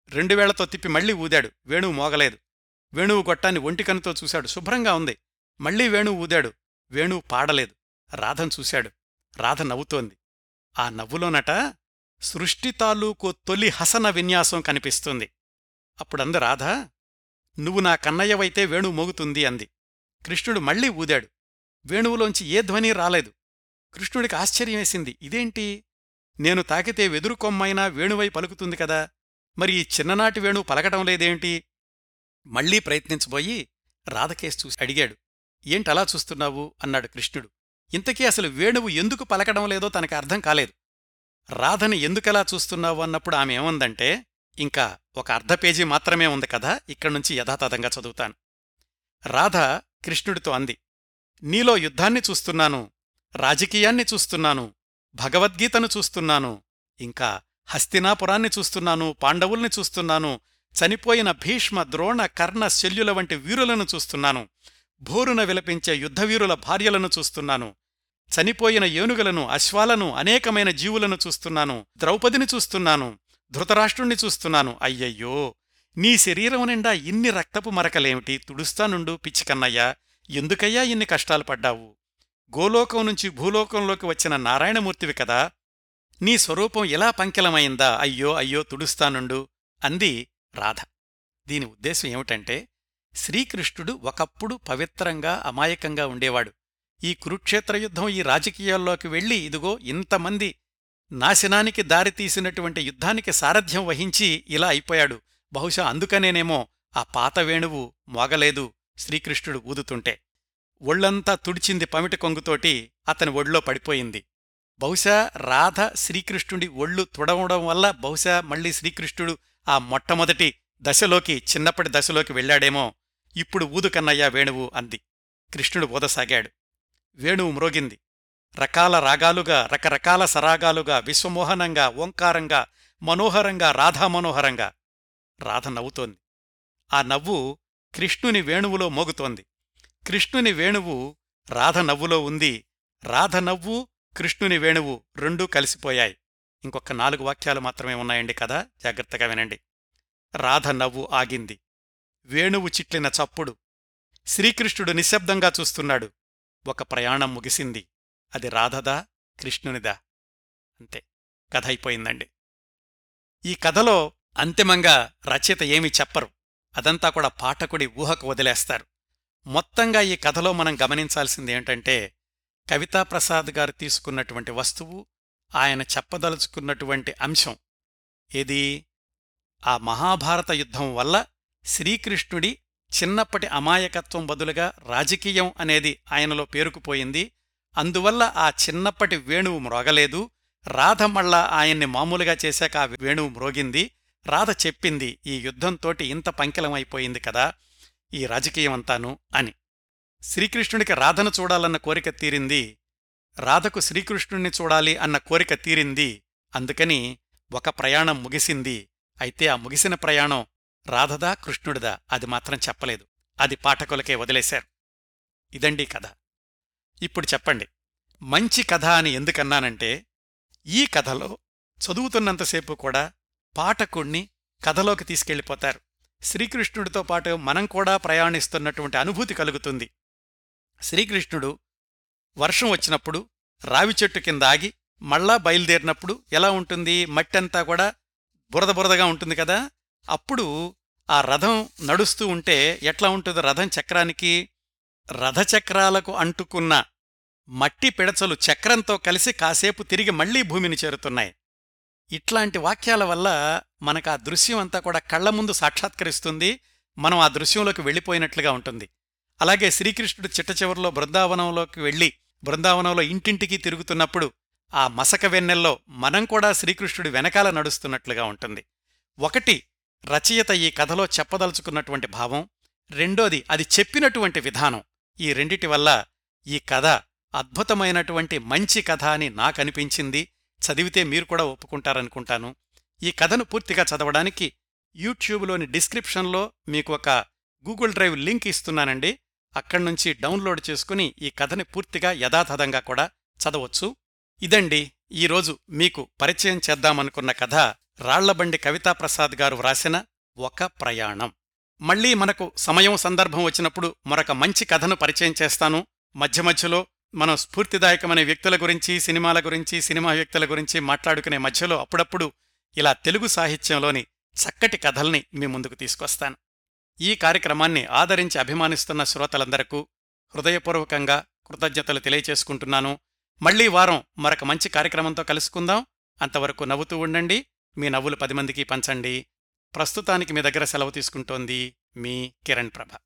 రెండు వేళ్ళతో తిప్పి మళ్ళీ ఊదాడు. వేణువు మోగలేదు. వేణువు గొట్టాన్ని ఒంటికనుతో చూశాడు. శుభ్రంగా ఉంది. మళ్ళీ వేణువు ఊదాడు. వేణువు పాడలేదు. రాధను చూశాడు. రాధ నవ్వుతోంది. ఆ నవ్వులోనట సృష్టి తాలూకు తొలి హసన విన్యాసం కనిపిస్తుంది. అప్పుడందు రాధ నువ్వు నా కన్నయ్యవైతే వేణువు మోగుతుంది అంది. కృష్ణుడు మళ్ళీ ఊదాడు. వేణువులోంచి ఏ ధ్వని రాలేదు. కృష్ణుడికి ఆశ్చర్యమేసింది. ఇదేంటి? నేను తాకితే వెదురు కొమ్మైనా వేణువై పలుకుతుంది కదా. మరి ఈ చిన్ననాటి వేణువు పలకటం లేదేంటి? మళ్ళీ ప్రయత్నించబోయి రాధకేశ్ చూసి అడిగాడు. ఏంటలా చూస్తున్నావు? అన్నాడు కృష్ణుడు. ఇంతకీ అసలు వేణువు ఎందుకు పలకడం లేదో తనకి అర్థం కాలేదు. రాధని ఎందుకలా చూస్తున్నావు? అన్నప్పుడు ఆమె ఏముందంటే ఇంకా ఒక అర్ధ పేజీ మాత్రమే ఉంది కదా ఇక్కడ్నుంచి యథాతథంగా చదువుతాను. రాధ కృష్ణుడితో అంది. నీలో యుద్ధాన్ని చూస్తున్నాను. రాజకీయాన్ని చూస్తున్నాను భగవద్గీతను చూస్తున్నాను ఇంకా హస్తినాపురాన్ని చూస్తున్నాను పాండవుల్ని చూస్తున్నాను చనిపోయిన భీష్మ ద్రోణ కర్ణ శల్యుల వంటి వీరులను చూస్తున్నాను భోరున విలపించే యుద్ధవీరుల భార్యలను చూస్తున్నాను చనిపోయిన ఏనుగులను అశ్వాలను అనేకమైన జీవులను చూస్తున్నాను ద్రౌపదిని చూస్తున్నాను ధృతరాష్ట్రుణ్ణి చూస్తున్నాను. అయ్యయ్యో! నీ శరీరం నిండా ఇన్ని రక్తపు మరకలేమిటి? తుడుస్తానుండు పిచ్చికన్నయ్యా ఎందుకయ్యా ఇన్ని కష్టాలు పడ్డావు? గోలోకం నుంచి భూలోకంలోకి వచ్చిన నారాయణమూర్తివి కదా నీ స్వరూపం ఎలా పంకిలమైందా? అయ్యో అయ్యో తుడుస్తానుండు అంది రాధ. దీని ఉద్దేశం ఏమిటంటే శ్రీకృష్ణుడు ఒకప్పుడు పవిత్రంగా అమాయకంగా ఉండేవాడు. ఈ కురుక్షేత్ర యుద్ధం ఈ రాజకీయాల్లోకి వెళ్ళి ఇదిగో ఇంతమంది నాశనానికి దారితీసినటువంటి యుద్ధానికి సారథ్యం వహించి ఇలా అయిపోయాడు. బహుశా అందుకనేనేమో ఆ పాత వేణువు మోగలేదు శ్రీకృష్ణుడు ఊదుతుంటే. ఒళ్ళంతా తుడిచింది పమిట కొంగుతోటి అతని ఒళ్ళో పడిపోయింది. బహుశా రాధ శ్రీకృష్ణుడి ఒళ్ళు తుడవడం వల్ల బహుశా మళ్ళీ శ్రీకృష్ణుడు ఆ మొట్టమొదటి దశలోకి చిన్నప్పటి దశలోకి వెళ్ళాడేమో. ఇప్పుడు ఊదు కన్నయ్యా వేణువు అంది. కృష్ణుడు ఊదసాగాడు వేణువు మ్రోగింది. రకాల రాగాలుగా రకరకాల సరాగాలుగా విశ్వమోహనంగా ఓంకారంగా మనోహరంగా రాధామనోహరంగా. రాధ నవ్వుతోంది. ఆ నవ్వు కృష్ణుని వేణువులో మోగుతోంది. కృష్ణుని వేణువు రాధ నవ్వులో ఉంది. రాధ నవ్వు కృష్ణుని వేణువు రెండూ కలిసిపోయాయి. ఇంకొక నాలుగు వాక్యాలు మాత్రమే ఉన్నాయండి కదా? జాగ్రత్తగా వినండి. రాధ నవ్వు ఆగింది. వేణువు చిట్లిన చప్పుడు. శ్రీకృష్ణుడు నిశ్శబ్దంగా చూస్తున్నాడు. ఒక ప్రయాణం ముగిసింది. అది రాధదా కృష్ణునిదా? అంతే. కథ అయిపోయిందండి. ఈ కథలో అంతిమంగా రచయిత ఏమీ చెప్పరు. అదంతా కూడా పాఠకుడి ఊహకు వదిలేస్తారు. మొత్తంగా ఈ కథలో మనం గమనించాల్సింది ఏంటంటే కవితాప్రసాద్ గారు తీసుకున్నటువంటి వస్తువు ఆయన చెప్పదలుచుకున్నటువంటి అంశం ఇది ఆ మహాభారత యుద్ధం వల్ల శ్రీకృష్ణుడి చిన్నప్పటి అమాయకత్వం బదులుగా రాజకీయం అనేది ఆయనలో పేరుకుపోయింది. అందువల్ల ఆ చిన్నప్పటి వేణువు మ్రోగలేదు. రాధ మళ్ళా ఆయన్ని మామూలుగా చేశాక ఆ వేణువు మ్రోగింది. రాధ చెప్పింది ఈ యుద్ధంతోటి ఇంత పంకిలమైపోయింది కదా ఈ రాజకీయమంతాను అని. శ్రీకృష్ణుడికి రాధను చూడాలన్న కోరిక తీరింది. రాధకు శ్రీకృష్ణుణ్ణి చూడాలి అన్న కోరిక తీరింది. అందుకని ఒక ప్రయాణం ముగిసింది. అయితే ఆ ముగిసిన ప్రయాణం రాధదా కృష్ణుడిదా? అది మాత్రం చెప్పలేదు. అది పాఠకులకే వదిలేశారు. ఇదండి కథ. ఇప్పుడు చెప్పండి. మంచి కథ అని ఎందుకన్నానంటే ఈ కథలో చదువుతున్నంతసేపు కూడా పాఠకుణ్ణి కథలోకి తీసుకెళ్ళిపోతారు. శ్రీకృష్ణుడితో పాటు మనం కూడా ప్రయాణిస్తున్నటువంటి అనుభూతి కలుగుతుంది. శ్రీకృష్ణుడు వర్షం వచ్చినప్పుడు రావి చెట్టు కింద ఆగి మళ్ళా బయలుదేరినప్పుడు ఎలా ఉంటుంది? మట్టంతా కూడా బురద బురదగా ఉంటుంది కదా? అప్పుడు ఆ రథం నడుస్తూ ఉంటే ఎట్లా ఉంటుంది రథం చక్రానికి? రథచక్రాలకు అంటుకున్న మట్టి పిడచలు చక్రంతో కలిసి కాసేపు తిరిగి మళ్ళీ భూమిని చేరుతున్నాయి. ఇట్లాంటి వాక్యాల వల్ల మనకు ఆ దృశ్యం అంతా కూడా కళ్ళ ముందు సాక్షాత్కరిస్తుంది. మనం ఆ దృశ్యంలోకి వెళ్ళిపోయినట్లుగా ఉంటుంది. అలాగే శ్రీకృష్ణుడు చిట్ట చివరిలో బృందావనంలోకి వెళ్ళి బృందావనంలో ఇంటింటికి తిరుగుతున్నప్పుడు ఆ మసక వెన్నెల్లో మనం కూడా శ్రీకృష్ణుడి వెనకాల నడుస్తున్నట్లుగా ఉంటుంది. ఒకటి రచయిత ఈ కథలో చెప్పదలుచుకున్నటువంటి భావం. రెండోది అది చెప్పినటువంటి విధానం. ఈ రెండిటి వల్ల ఈ కథ అద్భుతమైనటువంటి మంచి కథ అని నాకనిపించింది చదివితే మీరు కూడా ఒప్పుకుంటారనుకుంటాను. ఈ కథను పూర్తిగా చదవడానికి యూట్యూబ్లోని డిస్క్రిప్షన్లో మీకు ఒక గూగుల్ డ్రైవ్ లింక్ ఇస్తున్నానండి. అక్కడి నుంచి డౌన్లోడ్ చేసుకుని ఈ కథని పూర్తిగా యథాతథంగా కూడా చదవచ్చు. ఇదండి ఈరోజు మీకు పరిచయం చేద్దామనుకున్న కథ రాళ్ళబండి కవితాప్రసాద్ గారు వ్రాసిన ఒక ప్రయాణం. మళ్ళీ మనకు సమయం సందర్భం వచ్చినప్పుడు మరొక మంచి కథను పరిచయం చేస్తాను. మధ్య మధ్యలో మనం స్ఫూర్తిదాయకమైన వ్యక్తుల గురించి సినిమాల గురించి సినిమా వ్యక్తుల గురించి మాట్లాడుకునే మధ్యలో అప్పుడప్పుడు ఇలా తెలుగు సాహిత్యంలోని చక్కటి కథల్ని మీ ముందుకు తీసుకొస్తాను. ఈ కార్యక్రమాన్ని ఆదరించి అభిమానిస్తున్న శ్రోతలందరకు హృదయపూర్వకంగా కృతజ్ఞతలు తెలియచేసుకుంటున్నాను. మళ్ళీ వారం మరొక మంచి కార్యక్రమంతో కలుసుకుందాం. అంతవరకు నవ్వుతూ ఉండండి. మీ నవ్వులు పది మందికి పంచండి. ప్రస్తుతానికి మీ దగ్గర సెలవు తీసుకుంటోంది మీ కిరణ్ ప్రభ.